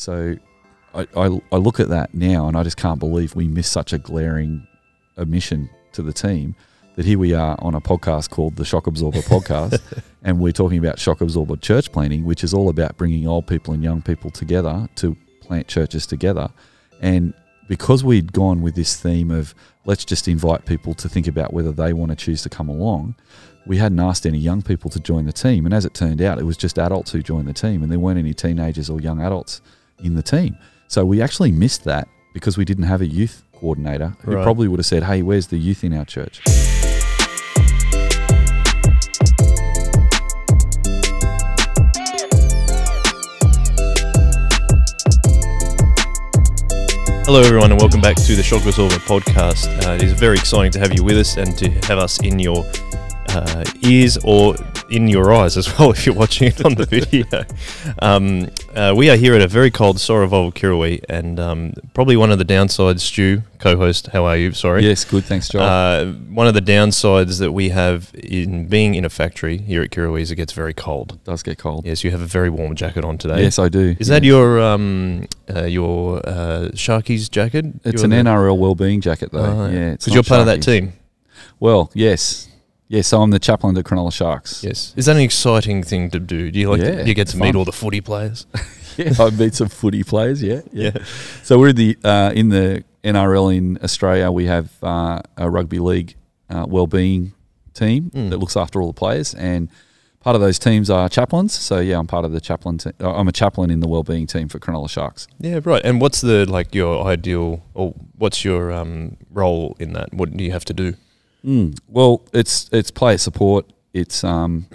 So I, I, I look at that now and I just can't believe we missed such a glaring omission to the team that here we are on a podcast called the Shock Absorber Podcast, and we're talking about shock absorber church planting, which is all about bringing old people and young people together to plant churches together. And because we'd gone with this theme of let's just invite people to think about whether they want to choose to come along, we hadn't asked any young people to join the team. And as it turned out, it was just adults who joined the team, and there weren't any teenagers or young adults in the team. So we actually missed that because we didn't have a youth coordinator who Right. probably would have said, Hey, where's the youth in our church? Hello, everyone, and welcome back to the Shock Absorber podcast. Uh, it is very exciting to have you with us and to have us in your uh, ears or in your eyes as well if you're watching it on the video. Um, uh, we are here at a very cold Soul Revival Kirrawee, and um, probably one of the downsides, Stu, co host, how are you? Sorry. Yes, good. Thanks, Joel. Uh, one of the downsides that we have in being in a factory here at Kirrawee is it gets very cold. it does get cold. Yes, you have a very warm jacket on today. Yes, I do. Is Yeah. that your um uh, your uh, Sharkies jacket? It's an NRL wellbeing jacket, though. Oh, yeah, because you're part of that team. Well, yes, yes. So I'm the chaplain to Cronulla Sharks. Yes. Is that an exciting thing to do? Do you like? Yeah, you get to fun. meet all the footy players? yeah, I beat some footy players. Yeah, yeah. So we're in the uh, in the NRL in Australia. We have uh, a rugby league uh, wellbeing team Mm. that looks after all the players, and part of those teams are chaplains. So yeah, I'm part of the chaplain. Te- uh, I'm a chaplain in the wellbeing team for Cronulla Sharks. Yeah, right. And what's the like your ideal or what's your um role in that? What do you have to do? Mm. Well, it's it's player support. It's um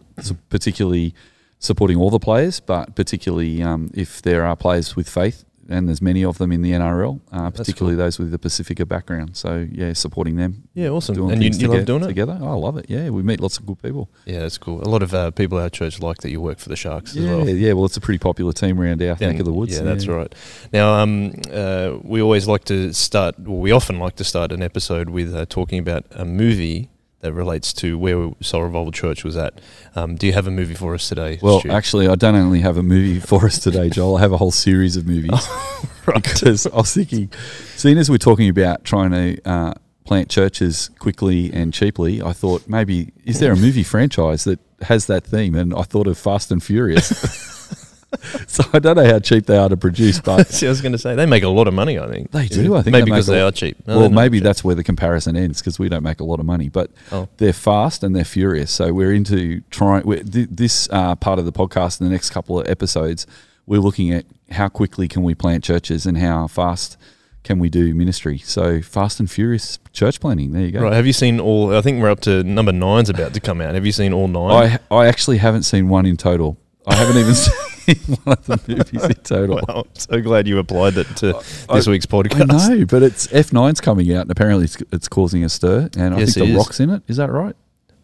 particularly supporting all the players, but particularly um, if there are players with faith, and there's many of them in the NRL, uh, particularly those with the Pacifica background. So yeah, supporting them. Yeah, awesome. Doing and you, you love doing it? together. Oh, I love it. Yeah, we meet lots of good people. Yeah, that's cool. A lot of uh, people at our church like that you work for the Sharks as Yeah, well. yeah. Well, it's a pretty popular team around our Down- neck of the woods. Yeah, that's right. Now, um, uh, we always like to start, well, we often like to start an episode with uh, talking about a movie that relates to where Soul Revival Church was at. Um, do you have a movie for us today? Well, Stu? actually, I don't only have a movie for us today, Joel. I have a whole series of movies. right. because I was thinking, seeing as we're talking about trying to uh, plant churches quickly and cheaply, I thought maybe is there a movie franchise that has that theme? And I thought of Fast and Furious. so I don't know how cheap they are to produce, but See, I was going to say they make a lot of money. I think They do, I think maybe they because a they are cheap. No, well, maybe cheap. that's where the comparison ends because we don't make a lot of money, but Oh. they're fast and they're furious. So we're into trying we're, th- this uh, part of the podcast in the next couple of episodes. We're looking at how quickly can we plant churches and how fast can we do ministry. So fast and furious church planting. There you go. Right. Have you seen all? I think we're up to number nine's about to come out. Have you seen all nine? I I actually haven't seen one in total. I haven't even seen one of the movies in total. Wow, I'm so glad you applied that to I- this week's I podcast. know, but it's F9's coming out, and apparently it's, it's causing a stir. And I Yes, think The is. Rock's in it. Is that right?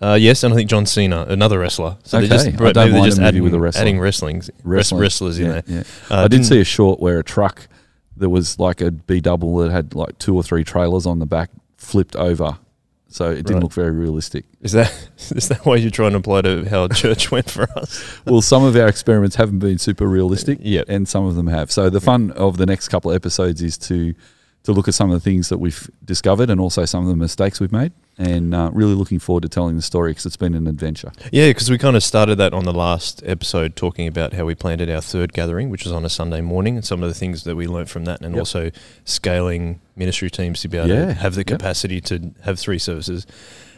Uh, yes, and I think John Cena, another wrestler. So Okay, they're just, I don't maybe they're mind just a adding, with a wrestler. adding wrestlings, Wrestling. wrestlers in yeah, there. Yeah. Uh, I did see a short where a truck that was like a B double that had like two or three trailers on the back flipped over. So it didn't Right. look very realistic. Is that is that why you're trying to apply to how church went for us? well, some of our experiments haven't been super realistic, uh, Yep. and some of them have. So the fun of the next couple of episodes is to to look at some of the things that we've discovered and also some of the mistakes we've made, and uh, really looking forward to telling the story because it's been an adventure. Yeah, because we kind of started that on the last episode, talking about how we planted our third gathering, which was on a Sunday morning, and some of the things that we learnt from that, and Yep. also scaling ministry teams to be able Yeah, to have the yep. capacity to have three services.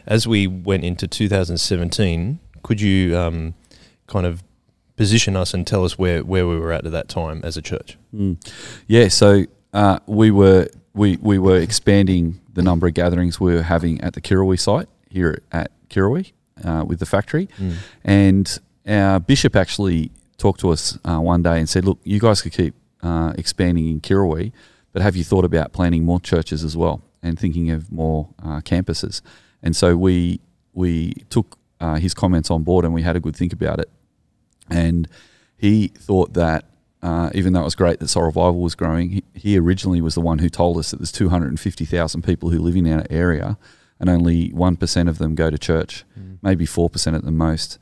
As we went into 2017, could you um, kind of position us and tell us where, where we were at at that time as a church? Mm. Yeah, so uh, we were we we were expanding the number of gatherings we were having at the Kirrawee site here at Kirrawee uh, with the factory, and our bishop actually talked to us uh, one day and said, "Look, you guys could keep uh, expanding in Kirrawee, but have you thought about planning more churches as well and thinking of more uh, campuses?" And so we we took uh, his comments on board and we had a good think about it, and he thought that uh, even though it was great that Soul Revival was growing, he, he originally was the one who told us that there's 250,000 people who live in our area and only 1% of them go to church, maybe 4% at the most.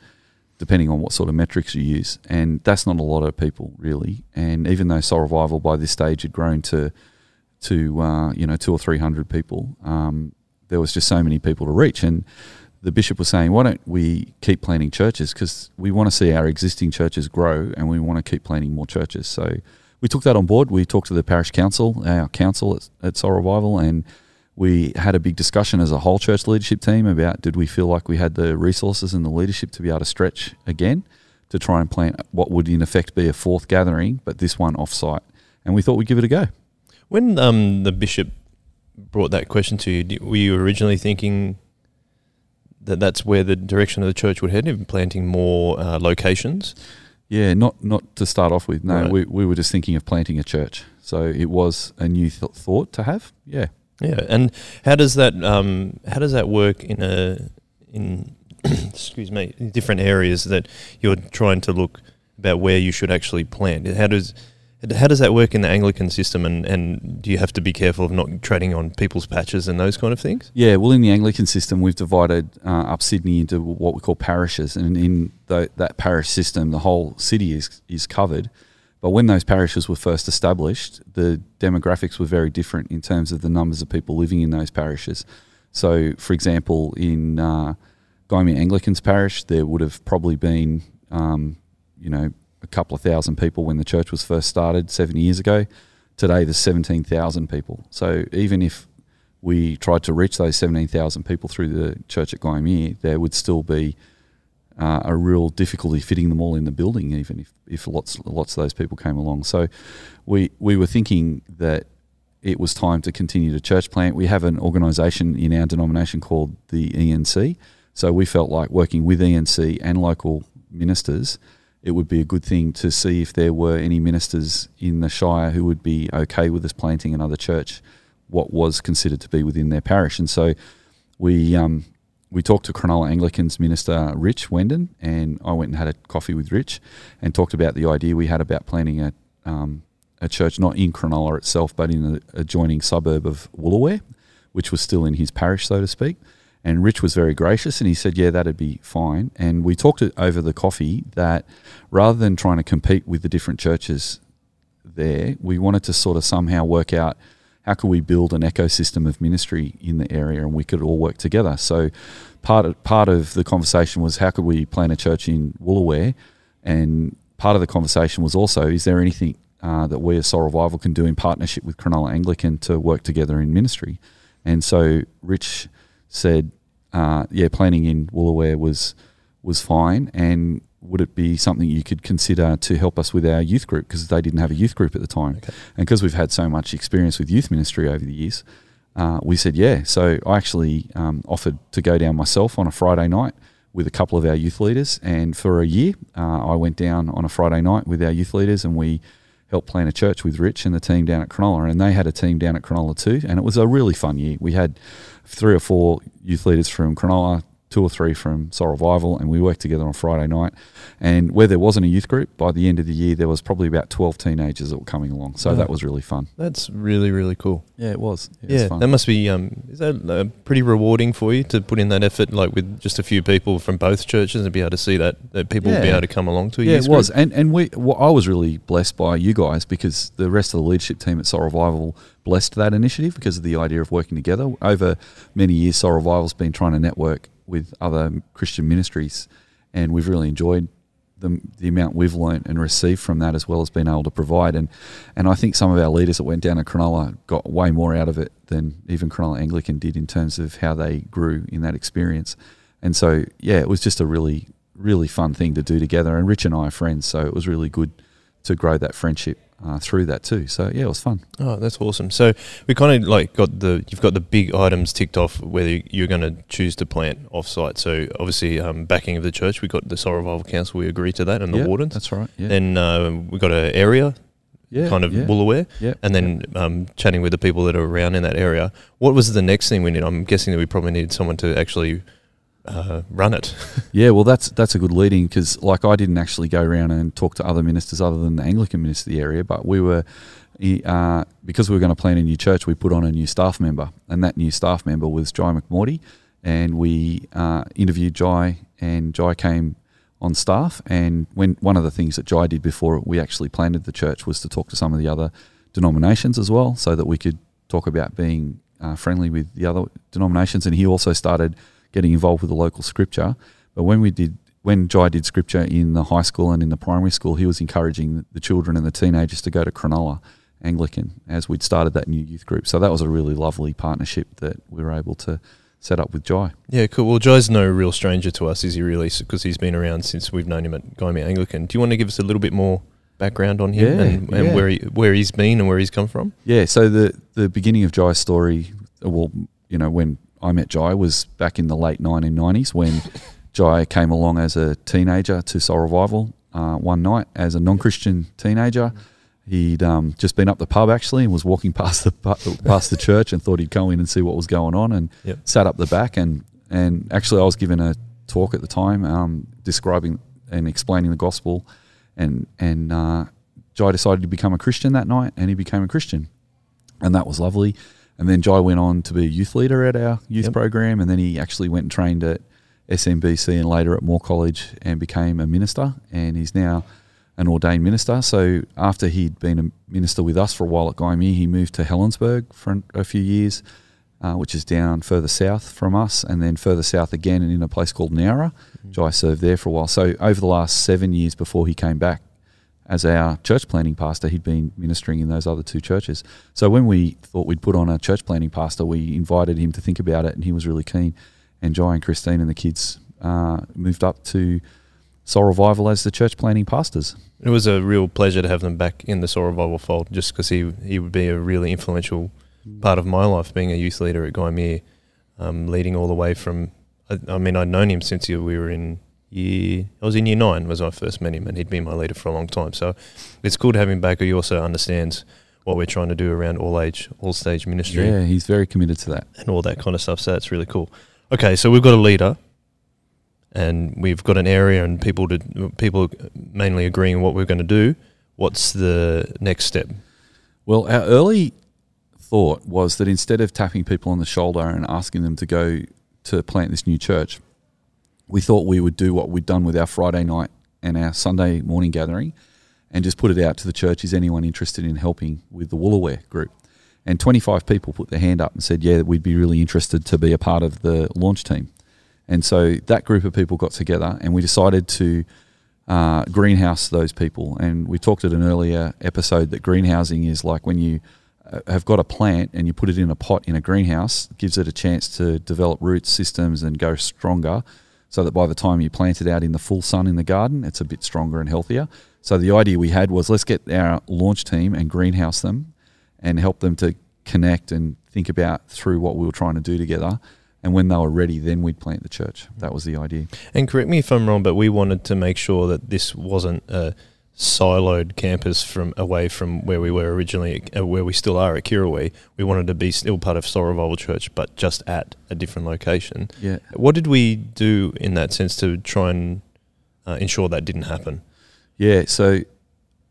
depending on what sort of metrics you use. And that's not a lot of people really. And even though Soul Revival by this stage had grown to to uh, you know two or three hundred people, um, there was just so many people to reach. And the bishop was saying, why don't we keep planting churches? Because we want to see our existing churches grow, and we want to keep planting more churches. So we took that on board. We talked to the parish council, our council at, at Soul Revival, and we had a big discussion as a whole church leadership team about did we feel like we had the resources and the leadership to be able to stretch again to try and plant what would in effect be a fourth gathering, but this one off site. And we thought we'd give it a go. When um, the bishop brought that question to you, were you originally thinking that that's where the direction of the church would head, in planting more uh, locations? Yeah, not not to start off with. No, Right. we, we were just thinking of planting a church. So it was a new th- thought to have. Yeah. Yeah, and how does that um, how does that work in a in excuse me in different areas that you're trying to look about where you should actually plant? How does how does that work in the Anglican system, and, and do you have to be careful of not treading on people's patches and those kind of things? Yeah, well, in the Anglican system, we've divided uh, up Sydney into what we call parishes, and in tho- that parish system, the whole city is is covered. But when those parishes were first established, the demographics were very different in terms of the numbers of people living in those parishes. So, for example, in uh, Anglicans parish, there would have probably been, um, you know, a couple of thousand people when the church was first started 70 years ago. Today, there's 17,000 people. So even if we tried to reach those 17,000 people through the church at Gymea, there would still be uh, a real difficulty fitting them all in the building, even if, if lots lots of those people came along. So we we were thinking that it was time to continue to church plant. We have an organisation in our denomination called the ENC, so we felt like working with ENC and local ministers, it would be a good thing to see if there were any ministers in the Shire who would be okay with us planting another church, what was considered to be within their parish. And so we um, we talked to Cronulla Anglicans minister Rich Wendon, and I went and had a coffee with Rich and talked about the idea we had about planning a um, a church not in Cronulla itself, but in the adjoining suburb of Woolooware, which was still in his parish, so to speak. And Rich was very gracious, and he said, "Yeah, that'd be fine." And we talked over the coffee that rather than trying to compete with the different churches there, we wanted to sort of somehow work out how could we build an ecosystem of ministry in the area, and we could all work together. So part of, part of the conversation was how could we plant a church in Woolooware, and part of the conversation was also is there anything uh, that we as Soul Revival can do in partnership with Cronulla Anglican to work together in ministry, and so Rich said, uh, yeah, planning in Woolooware was was fine, and would it be something you could consider to help us with our youth group because they didn't have a youth group at the time, Okay. and because we've had so much experience with youth ministry over the years, uh, we said yeah. So I actually um, offered to go down myself on a Friday night with a couple of our youth leaders, and for a year, uh, I went down on a Friday night with our youth leaders, and we helped plan a church with Rich and the team down at Cronulla, and they had a team down at Cronulla too, and it was a really fun year. We had three or four youth leaders from Cronulla, two or three from Soul Revival, and we worked together on Friday night. And where there wasn't a youth group, by the end of the year, there was probably about 12 teenagers that were coming along. So Wow. that was really fun. That's really really cool. Yeah, it was. It Yeah, was fun. that must be. Um, is that uh, pretty rewarding for you to put in that effort, like with just a few people from both churches, and be able to see that that people will be able to come along to a yeah, youth it was, group? and and we. Well, I was really blessed by you guys because the rest of the leadership team at Soul Revival blessed that initiative because of the idea of working together. Over many years, Soul Revival's been trying to network with other Christian ministries, and we've really enjoyed the the amount we've learnt and received from that, as well as being able to provide. and And I think some of our leaders that went down to Cronulla got way more out of it than even Cronulla Anglican did in terms of how they grew in that experience. And so, yeah, it was just a really, really fun thing to do together. And Rich and I are friends, so it was really good to grow that friendship uh, through that too. So yeah, it was fun. Oh, that's awesome. So we kind of like got the you've got the big items ticked off whether you're going to choose to plant off-site. So obviously, um, backing of the church, we got the Soul Revival Council. We agreed to that, and the yeah, wardens. That's right. Yeah, Then uh, we got an area, yeah, kind of yeah, Woolooware, yeah. and then um, chatting with the people that are around in that area. What was the next thing we need? I'm guessing that we probably needed someone to actually uh, run it. Yeah, well, that's that's a good leading because, like, I didn't actually go around and talk to other ministers other than the Anglican minister of the area, but we were uh, because we were going to plan a new church. We put on a new staff member, and that new staff member was Jai McMordie, and we uh, interviewed Jai, and Jai came on staff. And when one of the things that Jai did before we actually planted the church was to talk to some of the other denominations as well, so that we could talk about being uh, friendly with the other denominations. And he also started getting involved with the local scripture. But when we did, when Jai did scripture in the high school and in the primary school, he was encouraging the children and the teenagers to go to Cronulla Anglican as we'd started that new youth group. So that was a really lovely partnership that we were able to set up with Jai. Yeah, cool. Well, Jai's no real stranger to us, is he really? Because he's been around since we've known him at Gymea Anglican. Do you want to give us a little bit more background on him Yeah, and, and yeah. where he where he's been and where he's come from? Yeah, so the the beginning of Jai's story, well, you know, when I met Jai was back in the late 1990s when Jai came along as a teenager to Soul Revival uh, one night as a non-Christian teenager. He'd um, just been up the pub actually and was walking past the past the church and thought he'd go in and see what was going on and Yep. sat up the back and and actually I was given a talk at the time um, describing and explaining the gospel and and uh, Jai decided to become a Christian that night and he became a Christian and that was lovely. And then Jai went on to be a youth leader at our youth Yep. program, and then he actually went and trained at SMBC and later at Moore College and became a minister, and he's now an ordained minister. So after he'd been a minister with us for a while at Gymea, he moved to Helensburgh for a few years, uh, which is down further south from us, and then further south again, and in a place called Nowra. Jai served there for a while. So over the last seven years before he came back as our church planting pastor, he'd been ministering in those other two churches. So when we thought we'd put on a church planting pastor, we invited him to think about it, and he was really keen. And Jai and Christine and the kids uh, moved up to Soul Revival as the church planting pastors. It was a real pleasure to have them back in the Soul Revival fold, just because he he would be a really influential part of my life, being a youth leader at Gymea, um, leading all the way from. I, I mean, I'd known him since we were in year. I was in year nine was when I first met him, and he'd been my leader for a long time. So it's cool to have him back. He also understands what we're trying to do around all age, all stage ministry, Yeah, he's very committed to that. and all that kind of stuff. So that's really cool. Okay, so we've got a leader, and we've got an area, and people to people mainly agreeing what we're going to do. What's the next step? Well, our early thought was that instead of tapping people on the shoulder and asking them to go to plant this new church, we thought we would do what we'd done with our Friday night and our Sunday morning gathering and just put it out to the church. Is anyone interested in helping with the Woolooware group? And 25 people put their hand up and said, Yeah, we'd be really interested to be a part of the launch team. And so that group of people got together and we decided to uh, greenhouse those people. And we talked at an earlier episode that greenhousing is like when you uh, have got a plant and you put it in a pot in a greenhouse, gives it a chance to develop root systems and go stronger so that by the time you plant it out in the full sun in the garden, it's a bit stronger and healthier. So the idea we had was let's get our launch team and greenhouse them and help them to connect and think about through what we were trying to do together. And when they were ready, then we'd plant the church. That was the idea. And correct me if I'm wrong, but we wanted to make sure that this wasn't a siloed campus from away from where we were originally, uh, where we still are at Kirrawee. We wanted to be still part of Soul Revival Church, but just at a different location. Yeah. What did we do in that sense to try and uh, ensure that didn't happen? Yeah, so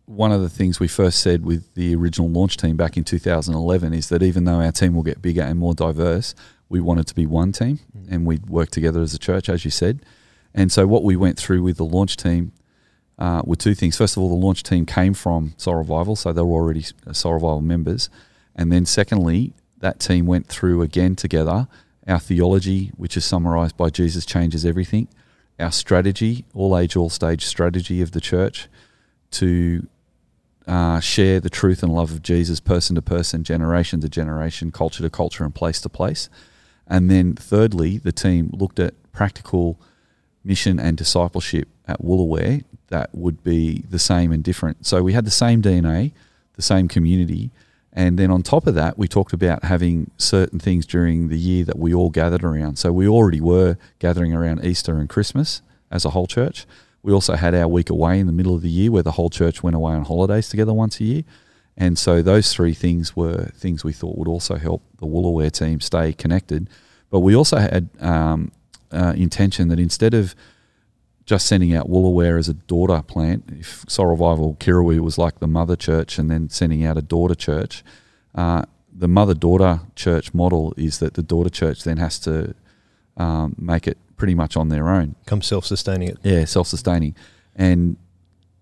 one of the things we first said with the original launch team back in 2011 is that even though our team will get bigger and more diverse, we wanted to be one team and we'd work together as a church, as you said. And so what we went through with the launch team uh, were two things. First of all, the launch team came from Soul Revival, so they were already Soul Revival members. And then secondly, that team went through again together our theology, which is summarized by Jesus Changes Everything, our strategy, all age, all stage strategy of the church to uh, share the truth and love of Jesus person to person, generation to generation, culture to culture, and place to place. And then thirdly, the team looked at practical mission and discipleship at Woolooware that would be the same and different. So we had the same DNA, the same community. And then on top of that, we talked about having certain things during the year that we all gathered around. So we already were gathering around Easter and Christmas as a whole church. We also had our week away in the middle of the year where the whole church went away on holidays together once a year. And so those three things were things we thought would also help the Woolooware team stay connected. But we also had um, uh, intention that instead of just sending out Woolooware as a daughter plant, if Soul Revival was like the mother church and then sending out a daughter church, uh, the mother daughter church model is that the daughter church then has to um, make it pretty much on their own. Come self-sustaining it. Yeah, self-sustaining, and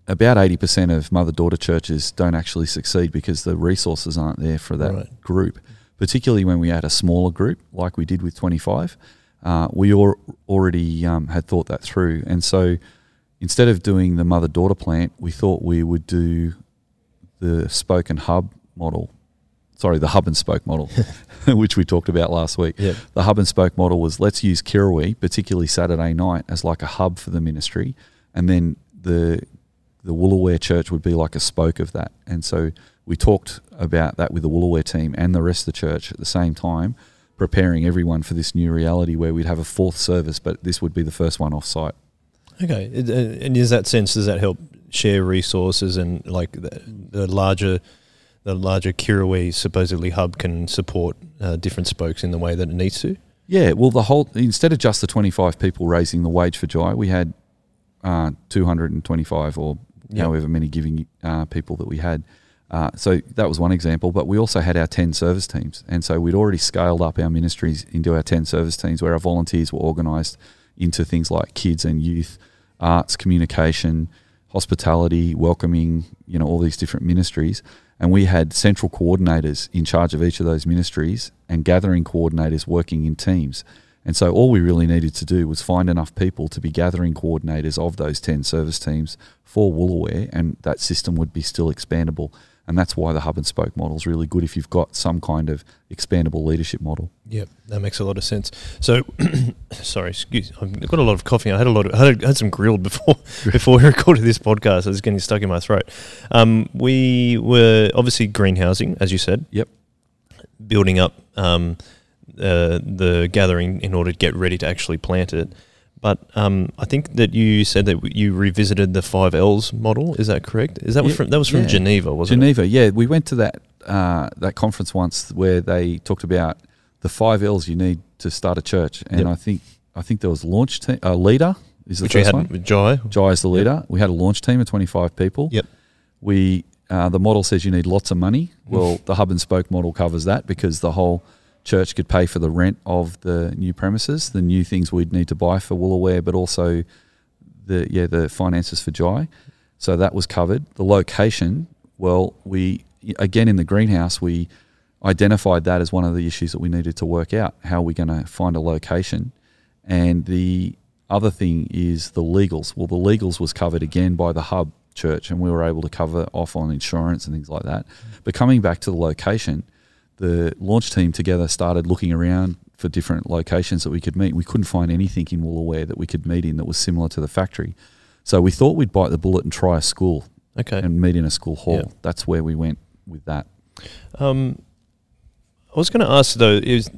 about eighty percent of mother-daughter churches don't actually succeed because the resources aren't there for that Right. group. Particularly when we add a smaller group, like we did with twenty-five, uh, we al- already um, had thought that through, and so instead of doing the mother-daughter plant, we thought we would do the spoke and hub model. Sorry, the hub and spoke model, which we talked about last week. Yeah. The hub and spoke model was let's use Kirrawee, particularly Saturday night, as like a hub for the ministry, and then the the Woolooware Church would be like a spoke of that. And so we talked about that with the Woolooware team and the rest of the church at the same time, preparing everyone for this new reality where we'd have a fourth service, but this would be the first one off site. Okay, uh, and in that sense, does that help share resources and like the, the larger, the larger Kirrawee supposedly hub can support uh, different spokes in the way that it needs to? Yeah, well, the whole instead of just the twenty five people raising the wage for Jai, we had uh, two hundred and twenty five or Yeah. however many giving uh, people that we had. Uh, so that was one example, but we also had our ten service teams, and so we'd already scaled up our ministries into our ten service teams, where our volunteers were organised into things like kids and youth, arts, communication, hospitality, welcoming, you know, all these different ministries. And we had central coordinators in charge of each of those ministries and gathering coordinators working in teams. And so all we really needed to do was find enough people to be gathering coordinators of those 10 service teams for Woolooware, and that system would be still expandable. And that's why the hub and spoke model is really good if you've got some kind of expandable leadership model. Yep, that makes a lot of sense. So, sorry, excuse. I've got a lot of coffee. I had a lot of I had, had some grilled before before we recorded this podcast. I was getting stuck in my throat. Um, we were obviously greenhousing, as you said. Yep. Building up um, uh, the gathering in order to get ready to actually plant it. But um, I think that you said that you revisited the five L's model. Is that correct? Is that was Yeah, from that was from yeah. Geneva, wasn't Geneva, yeah. We went to that uh, that conference once where they talked about the five L's you need to start a church, and Yep. I think I think there was launch team, uh, leader is the Which we first had one. with Jai. Jai is the leader. We had a launch team of twenty five people. Yep. We uh, the model says you need lots of money. Well, the hub and spoke model covers that because the whole church could pay for the rent of the new premises, the new things we'd need to buy for Woolooware, but also the yeah the finances for Jai. So that was covered. The location, well, we again in the greenhouse we identified that as one of the issues that we needed to work out. How are we going to find a location? And the other thing is the legals. Well, the legals was covered again by the hub church, and we were able to cover off on insurance and things like that. But coming back to the location, the launch team together started looking around for different locations that we could meet. We couldn't find anything in Woolooware that we could meet in that was similar to the factory. So we thought we'd bite the bullet and try a school Okay. and meet in a school hall. That's where we went with that. Um, I was going to ask though is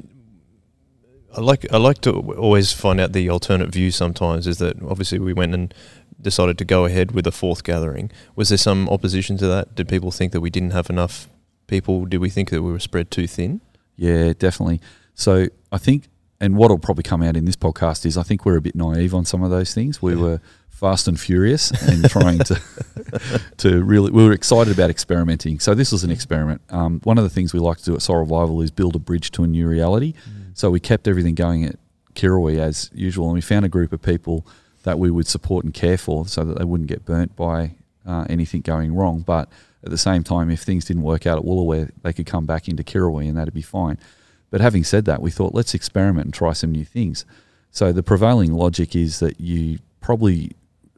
I like I like to always find out the alternate view. Sometimes is that obviously we went and decided to go ahead with a fourth gathering. Was there some opposition to that? Did people think that we didn't have enough people? Did we think that we were spread too thin? Yeah, definitely. So I think, and what'll probably come out in this podcast is I think we're a bit naive on some of those things. We Yeah. were fast and furious and trying to to really we were excited about experimenting. So this was an experiment. Um, one of the things we like to do at Soul Revival is build a bridge to a new reality. So we kept everything going at Kirrawee as usual, and we found a group of people that we would support and care for, so that they wouldn't get burnt by uh, anything going wrong. But at the same time, if things didn't work out at Woolooware, they could come back into Kirrawee, and that'd be fine. But having said that, we thought let's experiment and try some new things. So the prevailing logic is that you probably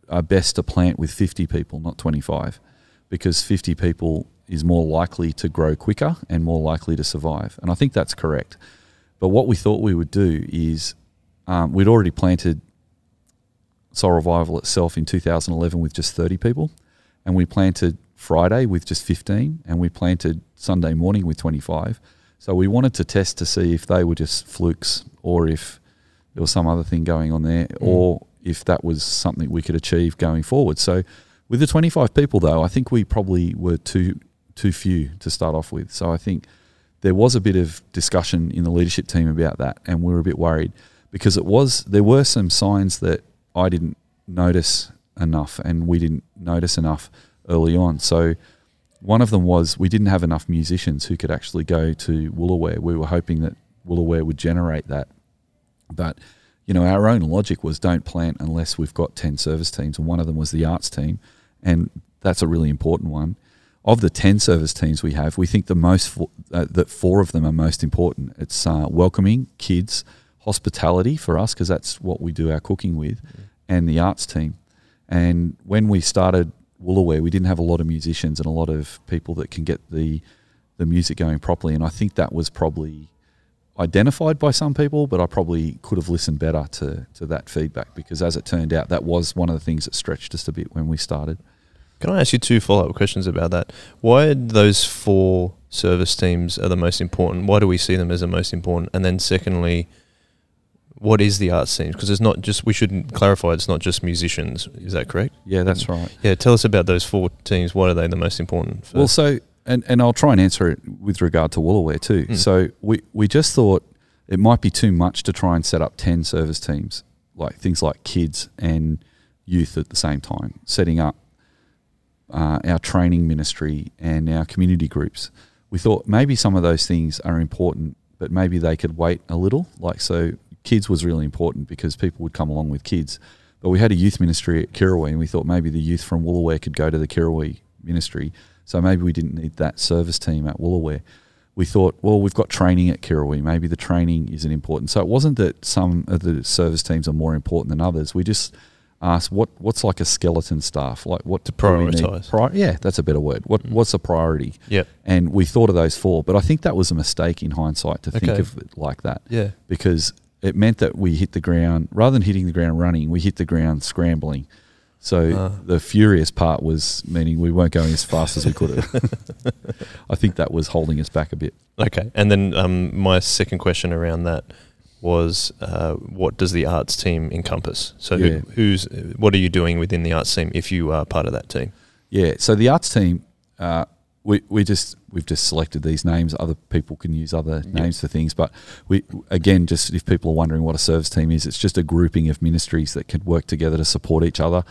are best to plant with 50 people, not 25, because 50 people is more likely to grow quicker and more likely to survive. And I think that's correct. But what we thought we would do is um, we'd already planted Soul Revival itself in 2011 with just 30 people, and we planted Friday with just 15, and we planted Sunday morning with 25. So we wanted to test to see if they were just flukes or if there was some other thing going on there, mm. or if that was something we could achieve going forward. So with the 25 people, though, I think we probably were too too few to start off with. So I think there was a bit of discussion in the leadership team about that, and we were a bit worried because it was there were some signs that I didn't notice enough, and we didn't notice enough early on. So one of them was we didn't have enough musicians who could actually go to Woolooware. We were hoping that Woolooware would generate that, but you know, our own logic was don't plant unless we've got 10 service teams. And one of them was the arts team. And that's a really important one. Of the 10 service teams we have, we think the most, uh, that four of them are most important. It's uh, welcoming, kids, hospitality for us, because that's what we do our cooking with, and the arts team. And when we started Woolooware, we didn't have a lot of musicians and a lot of people that can get the, the music going properly. And I think that was probably identified by some people, but I probably could have listened better to, to that feedback because, as it turned out, that was one of the things that stretched us a bit when we started. Can I ask you two follow up questions about that? Why those four service teams are the most important? Why do we see them as the most important? And then, secondly, what is the arts team? Because it's not just, we should clarify, it's not just musicians. Is that correct? Yeah, that's right. Yeah, tell us about those four teams. What are they the most important? For? Well, so and, and I'll try and answer it with regard to Woolooware too. Mm. So we, we just thought it might be too much to try and set up 10 service teams, like things like kids and youth at the same time, setting up uh, our training ministry and our community groups. We thought maybe some of those things are important, but maybe they could wait a little. Like, so kids was really important because people would come along with kids. But we had a youth ministry at Kirrawee, and we thought maybe the youth from Woolooware could go to the Kirrawee ministry so maybe we didn't need that service team at Woolooware. We thought, well, we've got training at Kirrawee. Maybe the training isn't important. So it wasn't that some of the service teams are more important than others. We just asked what what's like a skeleton staff, like what to prioritize. Pri- yeah, that's a better word. What mm. what's a priority? Yeah, and we thought of those four, but I think that was a mistake in hindsight to think of it like that. Yeah, because it meant that we hit the ground rather than hitting the ground running, we hit the ground scrambling. So uh. the furious part was meaning we weren't going as fast as we could have. I think that was holding us back a bit. Okay, and then um, my second question around that was, uh, what does the arts team encompass? So yeah. who, who's what are you doing within the arts team if you are part of that team? Yeah, so the arts team, uh, we we just we've just selected these names. Other people can use other names for things, but we again, just if people are wondering what a service team is, it's just a grouping of ministries that could work together to support each other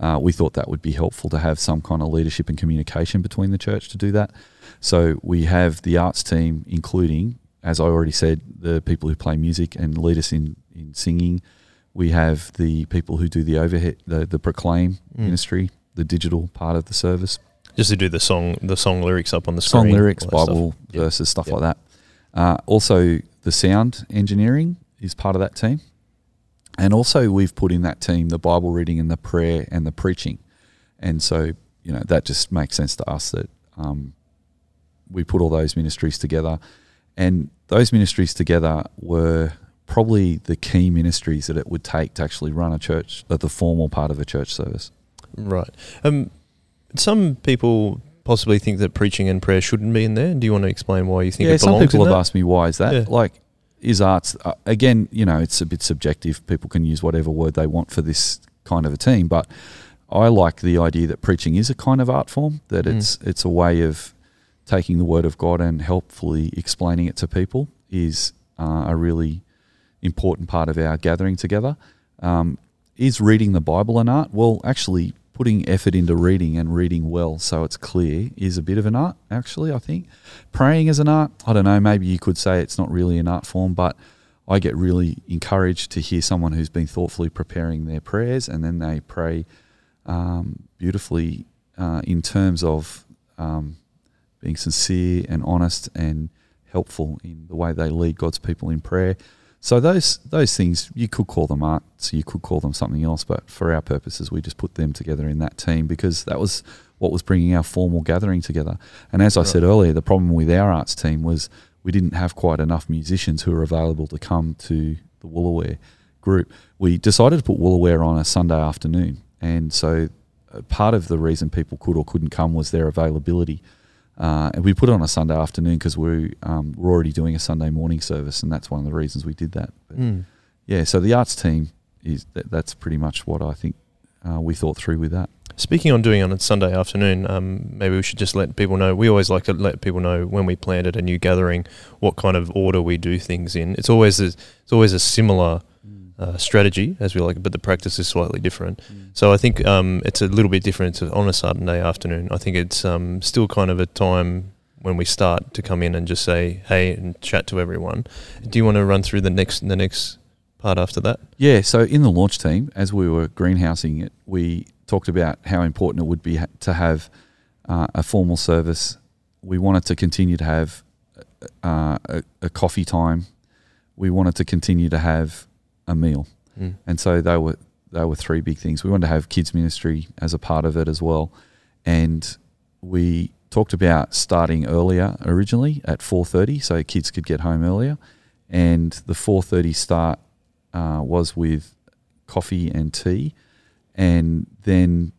uh, we thought that would be helpful to have some kind of leadership and communication between the church to do that. So we have the arts team, including, as I already said, the people who play music and lead us in, in singing. We have the people who do the overhead, the, the proclaim mm. ministry, the digital part of the service. Just to do the song, the song lyrics up on the screen. Song lyrics, Bible stuff. verses, stuff like that. Uh, also, the sound engineering is part of that team. And also, we've put in that team the Bible reading and the prayer and the preaching. And so, you know, that just makes sense to us that um, we put all those ministries together. And those ministries together were probably the key ministries that it would take to actually run a church, uh, the formal part of a church service. Right. Um, some people possibly think that preaching and prayer shouldn't be in there. Do you want to explain why you think yeah, it belongs some people have that? asked me why is that. Yeah. Like is arts uh, again? You know, it's a bit subjective. People can use whatever word they want for this kind of a team, but I like the idea that preaching is a kind of art form. That mm. it's it's a way of taking the word of God and helpfully explaining it to people is uh, a really important part of our gathering together. Um, is reading the Bible an art? Well, actually, putting effort into reading and reading well so it's clear is a bit of an art, actually, I think. Praying is an art. I don't know, maybe you could say it's not really an art form, but I get really encouraged to hear someone who's been thoughtfully preparing their prayers and then they pray um, beautifully uh, in terms of um, being sincere and honest and helpful in the way they lead God's people in prayer. So those those things you could call them art, so you could call them something else, but for our purposes, we just put them together in that team because that was what was bringing our formal gathering together. And as I said earlier, the problem with our arts team was we didn't have quite enough musicians who were available to come to the Woolooware group. We decided to put Woolooware on a Sunday afternoon, and so uh, part of the reason people could or couldn't come was their availability. Uh, and we put it on a Sunday afternoon because we um, were already doing a Sunday morning service, and that's one of the reasons we did that. But mm. Yeah, so the arts team is that, that's pretty much what I think uh, we thought through with that. Speaking on doing on a Sunday afternoon, um, maybe we should just let people know. We always like to let people know when we plan at a new gathering what kind of order we do things in. It's always a, it's always a similar uh, strategy, as we like it, but the practice is slightly different. Mm. So I think um, it's a little bit different on a Saturday afternoon. I think it's um, still kind of a time when we start to come in and just say hey and chat to everyone. Do you want to run through the next the next part after that? Yeah, so in the launch team, as we were greenhousing it, we talked about how important it would be ha- to have uh, a formal service. We wanted to continue to have uh, a, a coffee time. We wanted to continue to have a meal, Mm. and so they were they were three big things. We wanted to have kids ministry as a part of it as well, and we talked about starting earlier originally at four thirty, so kids could get home earlier, and the four thirty start uh, was with coffee and tea, and then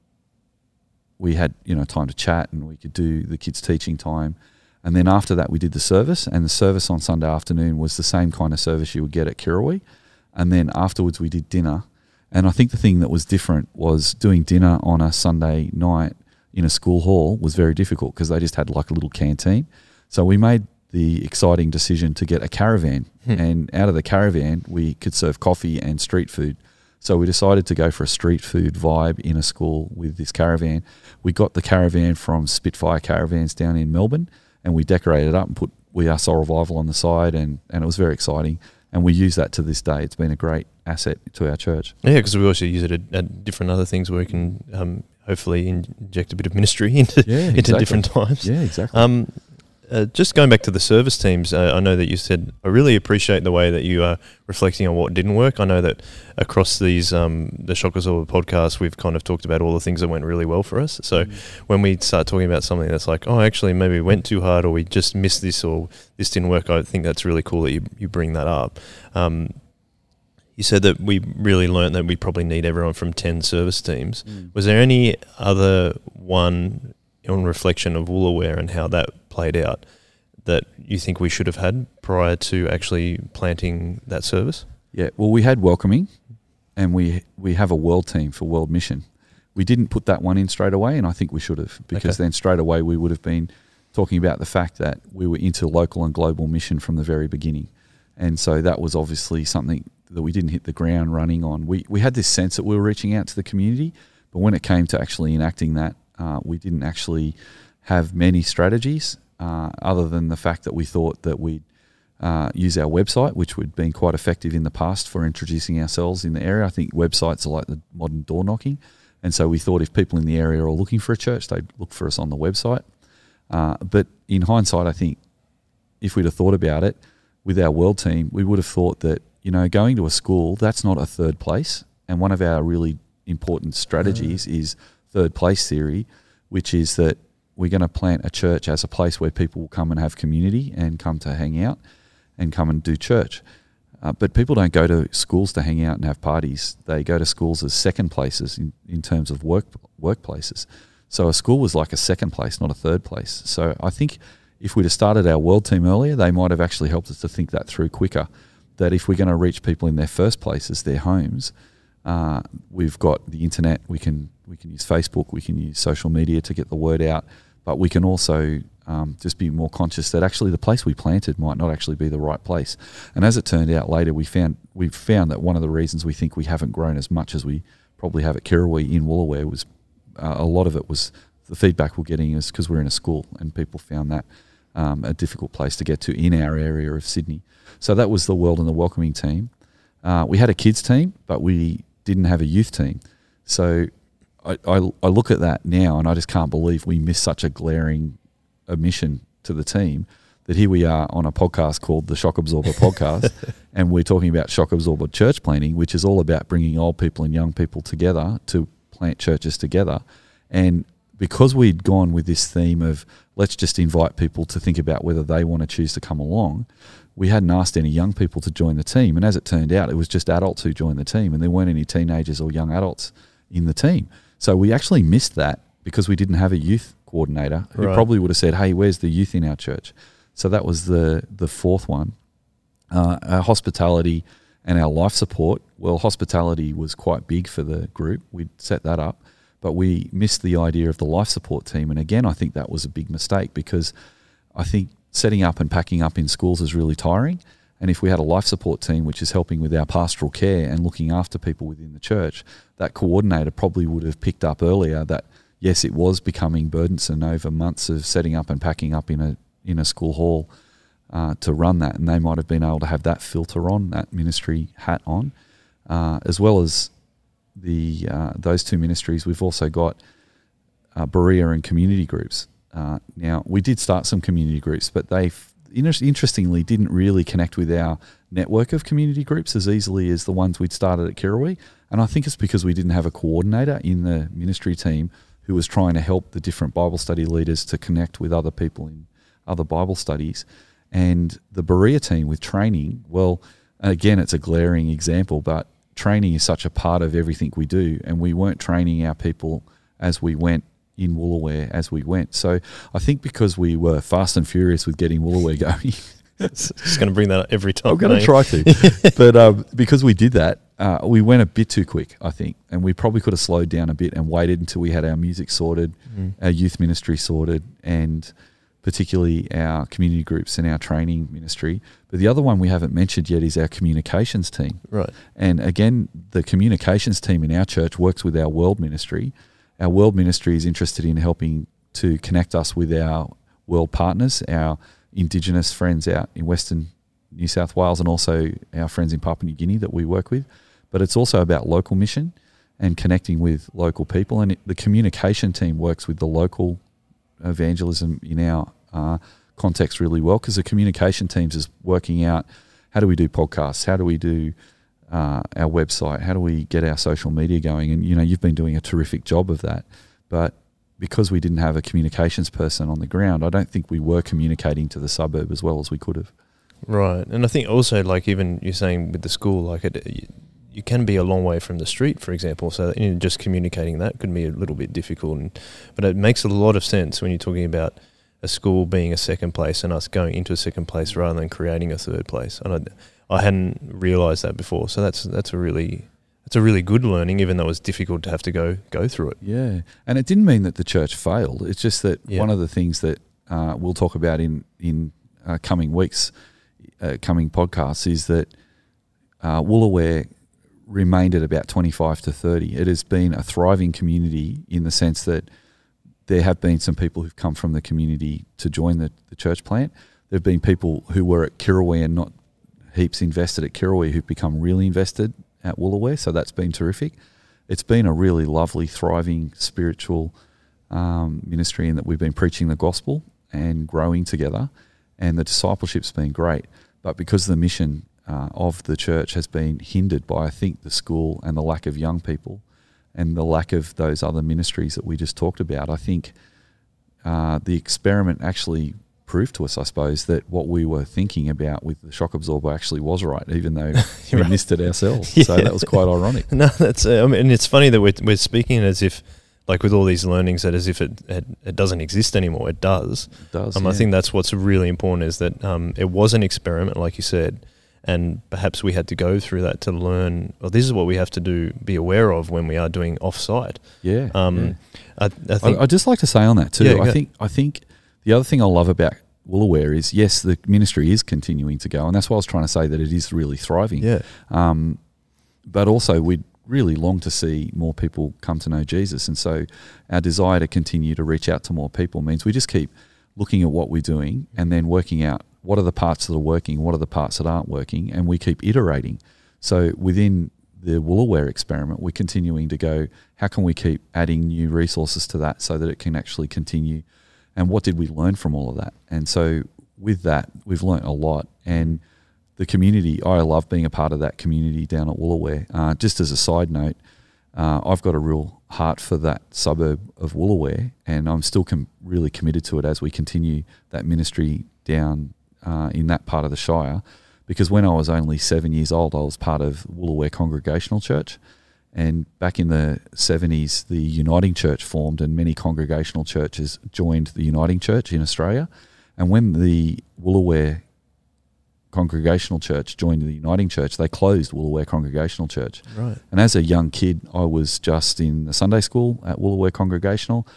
we had you know time to chat and we could do the kids teaching time, and then after that we did the service, and the service on Sunday afternoon was the same kind of service you would get at Kirrawee, and then afterwards we did dinner, and I think the thing that was different was doing dinner on a Sunday night in a school hall was very difficult because they just had like a little canteen, so we made the exciting decision to get a caravan. Hmm. and out of the caravan we could serve coffee and street food. So we decided to go for a street food vibe in a school with this caravan. We got the caravan from spitfire caravans down in melbourne and we decorated it up and put we are soul revival on the side and, and it was very exciting and we use that to this day. It's been a great asset to our church. Yeah, because we also use it at, at different other things where we can um, hopefully inject a bit of ministry into yeah into different times. yeah exactly. Um, uh, just going back to the service teams, uh, I know that you said I really appreciate the way that you are reflecting on what didn't work. I know that across these um, the Shock Absorber podcast, we've kind of talked about all the things that went really well for us. So when we start talking about something that's like, oh, actually, maybe we went too hard, or we just missed this, or this didn't work, I think that's really cool that you you bring that up. Um, you said that we really learned that we probably need everyone from ten service teams. Mm. Was there any other one on reflection of Woolooware and how that played out that you think we should have had prior to actually planting that service? Yeah, well, we had welcoming, and we we have a world team for world mission. We didn't put that one in straight away, and I think we should have because Okay. then straight away we would have been talking about the fact that we were into local and global mission from the very beginning, and so that was obviously something that we didn't hit the ground running on. We we had this sense that we were reaching out to the community, but when it came to actually enacting that, uh, we didn't actually have many strategies uh, other than the fact that we thought that we'd uh, use our website, which would been quite effective in the past for introducing ourselves in the area. I think websites are like the modern door knocking, and so we thought if people in the area are looking for a church, they'd look for us on the website. Uh, but in hindsight, I think if we'd have thought about it with our world team, we would have thought that you know going to a school that's not a third place, and one of our really important strategies is third place theory, which is that we're going to plant a church as a place where people will come and have community and come to hang out and come and do church. Uh, but people don't go to schools to hang out and have parties. They go to schools as second places in, in terms of work workplaces. So a school was like a second place, not a third place. So I think if we'd have started our world team earlier, they might have actually helped us to think that through quicker. That if we're going to reach people in their first places, their homes, uh, we've got the internet. We can we can use Facebook. We can use social media to get the word out. But we can also um, just be more conscious that actually the place we planted might not actually be the right place. And as it turned out later, we found we found that one of the reasons we think we haven't grown as much as we probably have at Kirrawee in Woolooware was uh, a lot of it was the feedback we're getting is because we're in a school and people found that um, a difficult place to get to in our area of Sydney. So that was the world and the welcoming team. Uh, we had a kids team, but we didn't have a youth team. So I, I, I look at that now and I just can't believe we missed such a glaring omission to the team that here we are on a podcast called the Shock Absorber Podcast, and we're talking about Shock Absorber church planting, which is all about bringing old people and young people together to plant churches together. And because we'd gone with this theme of let's just invite people to think about whether they want to choose to come along, we hadn't asked any young people to join the team. And as it turned out, it was just adults who joined the team, and there weren't any teenagers or young adults in the team. So we actually missed that because we didn't have a youth coordinator who Right. probably would have said, "Hey, where's the youth in our church?" So that was the the fourth one. Uh, our hospitality and our life support. Well, hospitality was quite big for the group. We'd set that up, but we missed the idea of the life support team. And again, I think that was a big mistake because I think setting up and packing up in schools is really tiring. And if we had a life support team which is helping with our pastoral care and looking after people within the church, that coordinator probably would have picked up earlier that yes, it was becoming burdensome over months of setting up and packing up in a in a school hall uh, to run that, and they might have been able to have that filter on, that ministry hat on, uh, as well as the uh, those two ministries. We've also got uh, Berea and community groups. Uh, now we did start some community groups, but they inter- interestingly didn't really connect with our network of community groups as easily as the ones we'd started at Kirrawee. And I think it's because we didn't have a coordinator in the ministry team who was trying to help the different Bible study leaders to connect with other people in other Bible studies. And the Berea team with training, well, again, it's a glaring example, but training is such a part of everything we do. And we weren't training our people as we went in Woolooware as we went. So I think because we were fast and furious with getting Woolooware going. Just going to bring that up every time. I'm going to try to. but um, because we did that, uh, we went a bit too quick, I think. And we probably could have slowed down a bit and waited until we had our music sorted, mm. our youth ministry sorted, and particularly our community groups and our training ministry. But the other one we haven't mentioned yet is our communications team. Right. And again, the communications team in our church works with our world ministry. Our world ministry is interested in helping to connect us with our world partners, our Indigenous friends out in Western New South Wales, and also our friends in Papua New Guinea that we work with. But it's also about local mission and connecting with local people. And it, the communication team works with the local evangelism in our uh, context really well because the communication teams is working out how do we do podcasts, how do we do uh, our website, how do we get our social media going, and you know you've been doing a terrific job of that, but because we didn't have a communications person on the ground, I don't think we were communicating to the suburb as well as we could have. Right, and I think also like even you're saying with the school, like it, you can be a long way from the street, for example. So you know, just communicating that could be a little bit difficult, and, but it makes a lot of sense when you're talking about a school being a second place and us going into a second place rather than creating a third place. And I, I hadn't realised that before, so that's that's a really it's a really good learning, even though it was difficult to have to go go through it. Yeah, and it didn't mean that the church failed. It's just that yeah. one of the things that uh, we'll talk about in in uh, coming weeks, uh, coming podcasts, is that uh, Woolooware remained at about 25 to 30. It has been a thriving community in the sense that there have been some people who've come from the community to join the, the church plant. There have been people who were at Kirrawee and not heaps invested at Kirrawee who've become really invested at Woolooware, so that's been terrific. It's been a really lovely, thriving spiritual um, ministry in that we've been preaching the gospel and growing together, and the discipleship's been great. But because the mission uh, of the church has been hindered by, I think, the school and the lack of young people and the lack of those other ministries that we just talked about, I think uh, the experiment actually proved to us, I suppose, that what we were thinking about with the shock absorber actually was right, even though we right. missed it ourselves. yeah. So that was quite ironic. No, that's uh, I mean, it's funny that we're we're speaking as if. Like with all these learnings, that as if it, it, it doesn't exist anymore. It does. It does. Um, yeah. I think that's what's really important is that um, it was an experiment, like you said, and perhaps we had to go through that to learn. Well, this is what we have to do, be aware of when we are doing offsite. Yeah. Um, yeah. I, I think I, would just like to say on that too. Yeah, I think I think the other thing I love about Woolooware is yes, the ministry is continuing to go, and that's why I was trying to say that it is really thriving. Yeah. Um, but also we'd really long to see more people come to know Jesus, and so our desire to continue to reach out to more people means we just keep looking at what we're doing and then working out what are the parts that are working, what are the parts that aren't working, and we keep iterating. So within the Woolooware experiment, we're continuing to go, how can we keep adding new resources to that so that it can actually continue? And what did we learn from all of that? And so with that, we've learned a lot. And the community, I love being a part of that community down at Woolooware. Uh, just as a side note, uh, I've got a real heart for that suburb of Woolooware, and I'm still com- really committed to it as we continue that ministry down uh, in that part of the Shire because when I was only seven years old, I was part of Woolooware Congregational Church. And back in the 70s, the Uniting Church formed, and many congregational churches joined the Uniting Church in Australia. And when the Woolooware Congregational Church joined the Uniting Church, they closed Woolooware Congregational Church. Right. And as a young kid, I was just in the Sunday school at Woolooware Congregational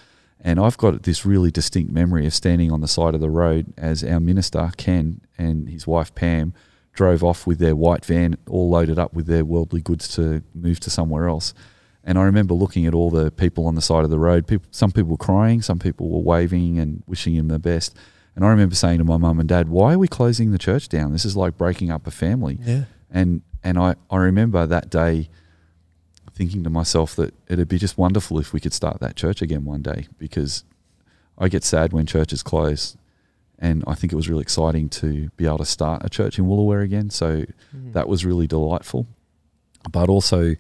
and I've got this really distinct memory of standing on the side of the road as our minister, Ken, and his wife, Pam, drove off with their white van, all loaded up with their worldly goods to move to somewhere else. And I remember looking at all the people on the side of the road. People, some people were crying, some people were waving and wishing him the best. And I remember saying to my mum and dad, "Why are we closing the church down? This is like breaking up a family." Yeah. And and I, I remember that day thinking to myself that it'd be just wonderful if we could start that church again one day because I get sad when churches close. And I think it was really exciting to be able to start a church in Woolooware again. So Mm. that was really delightful. But also,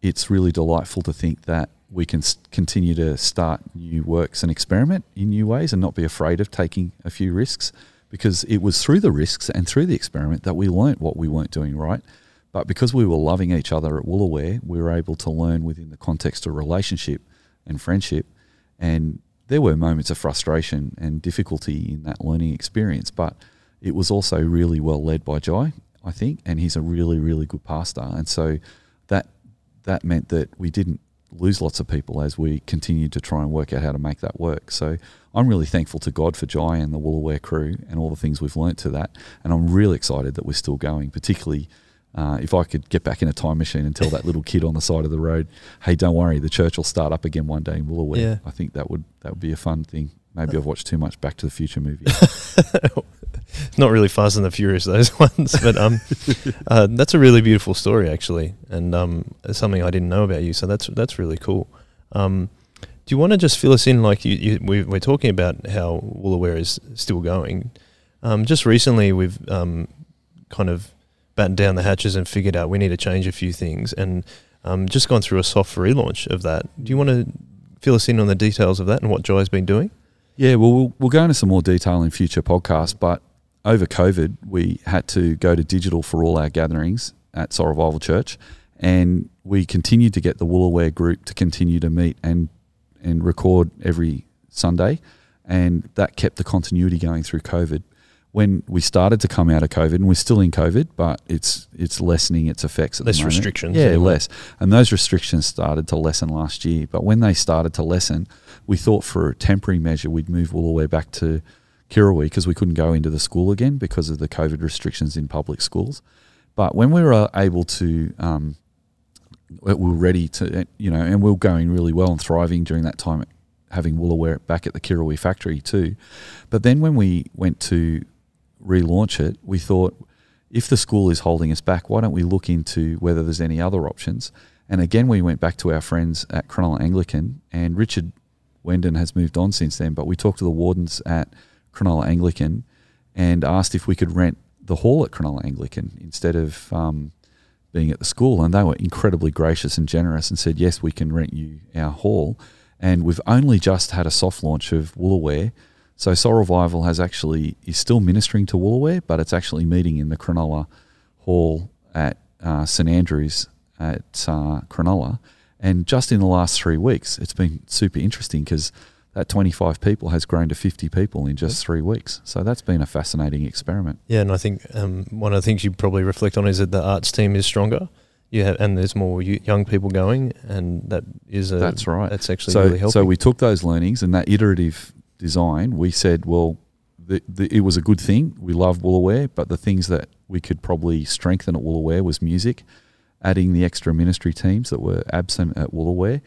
it's really delightful to think that we can continue to start new works and experiment in new ways and not be afraid of taking a few risks because it was through the risks and through the experiment that we learnt what we weren't doing right. But because we were loving each other at Woolooware, we were able to learn within the context of relationship and friendship. And there were moments of frustration and difficulty in that learning experience, but it was also really well led by Jai, I think, and he's a really, really good pastor. And so that that meant that we didn't lose lots of people as we continued to try and work out how to make that work. So I'm really thankful to God for Jai and the Woolooware crew and all the things we've learnt to that. And I'm really excited that we're still going, particularly uh, if I could get back in a time machine and tell that little kid on the side of the road, "Hey, don't worry, the church will start up again one day in Woolooware." Yeah. I think that would that would be a fun thing. Maybe I've watched too much Back to the Future movie. Not really Fast and the Furious those ones, but um, uh, that's a really beautiful story actually, and um, it's something I didn't know about you. So that's that's really cool. Um, do you want to just fill us in? Like you, you, we, we're talking about how Woolooware is still going. Um, just recently, we've um, kind of battened down the hatches and figured out we need to change a few things, and um, just gone through a soft relaunch of that. Do you want to fill us in on the details of that and what Jai's been doing? Yeah, well, we'll we'll go into some more detail in future podcasts, but over COVID, we had to go to digital for all our gatherings at Soul Revival Church, and we continued to get the Woolooware group to continue to meet and and record every Sunday, and that kept the continuity going through COVID. When we started to come out of COVID, and we're still in COVID, but it's it's lessening its effects at Less the moment. restrictions Yeah, anyway. less. And those restrictions started to lessen last year. But when they started to lessen, we thought for a temporary measure we'd move Woolooware back to Kirrawee because we couldn't go into the school again because of the COVID restrictions in public schools. But when we were able to, um, we were ready to, you know, and we were going really well and thriving during that time, having Woolooware back at the Kirrawee factory too. But then when we went to relaunch it, we thought if the school is holding us back, why don't we look into whether there's any other options? And again, we went back to our friends at Cronulla Anglican, and Richard Wendon has moved on since then. But we talked to the wardens at Cronulla Anglican and asked if we could rent the hall at Cronulla Anglican instead of um, being at the school. And they were incredibly gracious and generous and said, yes, we can rent you our hall. And we've only just had a soft launch of Woolooware. So Soul Revival has actually is still ministering to Woolooware, but it's actually meeting in the Cronulla Hall at uh, St Andrews at uh, Cronulla. And just in the last three weeks, it's been super interesting because that 25 people has grown to 50 people in just three weeks. So that's been a fascinating experiment. Yeah, and I think um, one of the things you probably reflect on is that the arts team is stronger. You have, and there's more young people going, and that is a That's right. That's actually so, really helping. so we took those learnings and that iterative design. We said, well, the, the, it was a good thing. We love Woolooware, but the things that we could probably strengthen at Woolooware was music, adding the extra ministry teams that were absent at Woolooware,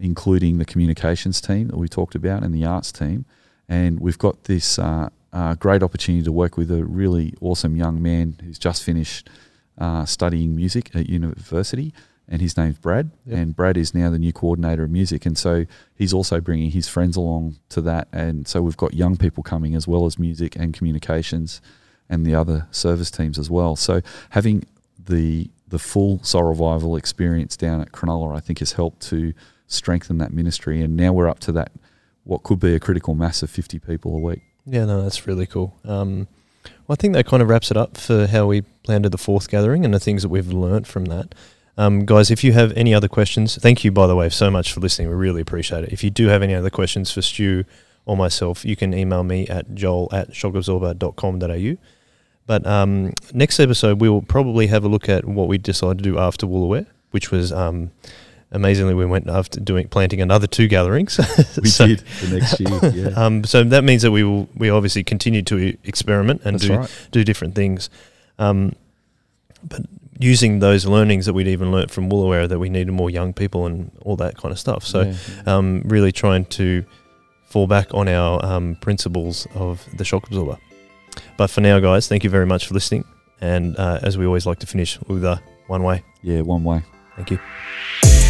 including the communications team that we talked about and the arts team. And we've got this uh, uh, great opportunity to work with a really awesome young man who's just finished uh, studying music at university, and his name's Brad. Yep. And Brad is now the new coordinator of music, and so he's also bringing his friends along to that. And so we've got young people coming as well as music and communications, and the other service teams as well. So having the the full soul revival experience down at Cronulla, I think, has helped to strengthen that ministry. And now we're up to that what could be a critical mass of fifty people a week. yeah, no, that's really cool. Um, well, I think that kind of wraps it up for how we planned the fourth gathering and the things that we've learnt from that. Um, guys, if you have any other questions, thank you, by the way, so much for listening. We really appreciate it. If you do have any other questions for Stu or myself, you can email me at joel at shockabsorber.com.au. But um, next episode, we will probably have a look at what we decided to do after Woolooware, which was um, amazingly, we went after doing planting another two gatherings. We So- did the next year. Yeah, Um, so that means that we will we obviously continue to experiment and that's do right. do different things. Um, but using those learnings that we'd even learnt from Woolooware that we needed more young people and all that kind of stuff. So Yeah. um, really trying to fall back on our um, principles of the shock absorber. But for now, guys, thank you very much for listening. And uh, as we always like to finish with a one way. Yeah, one way. Thank you.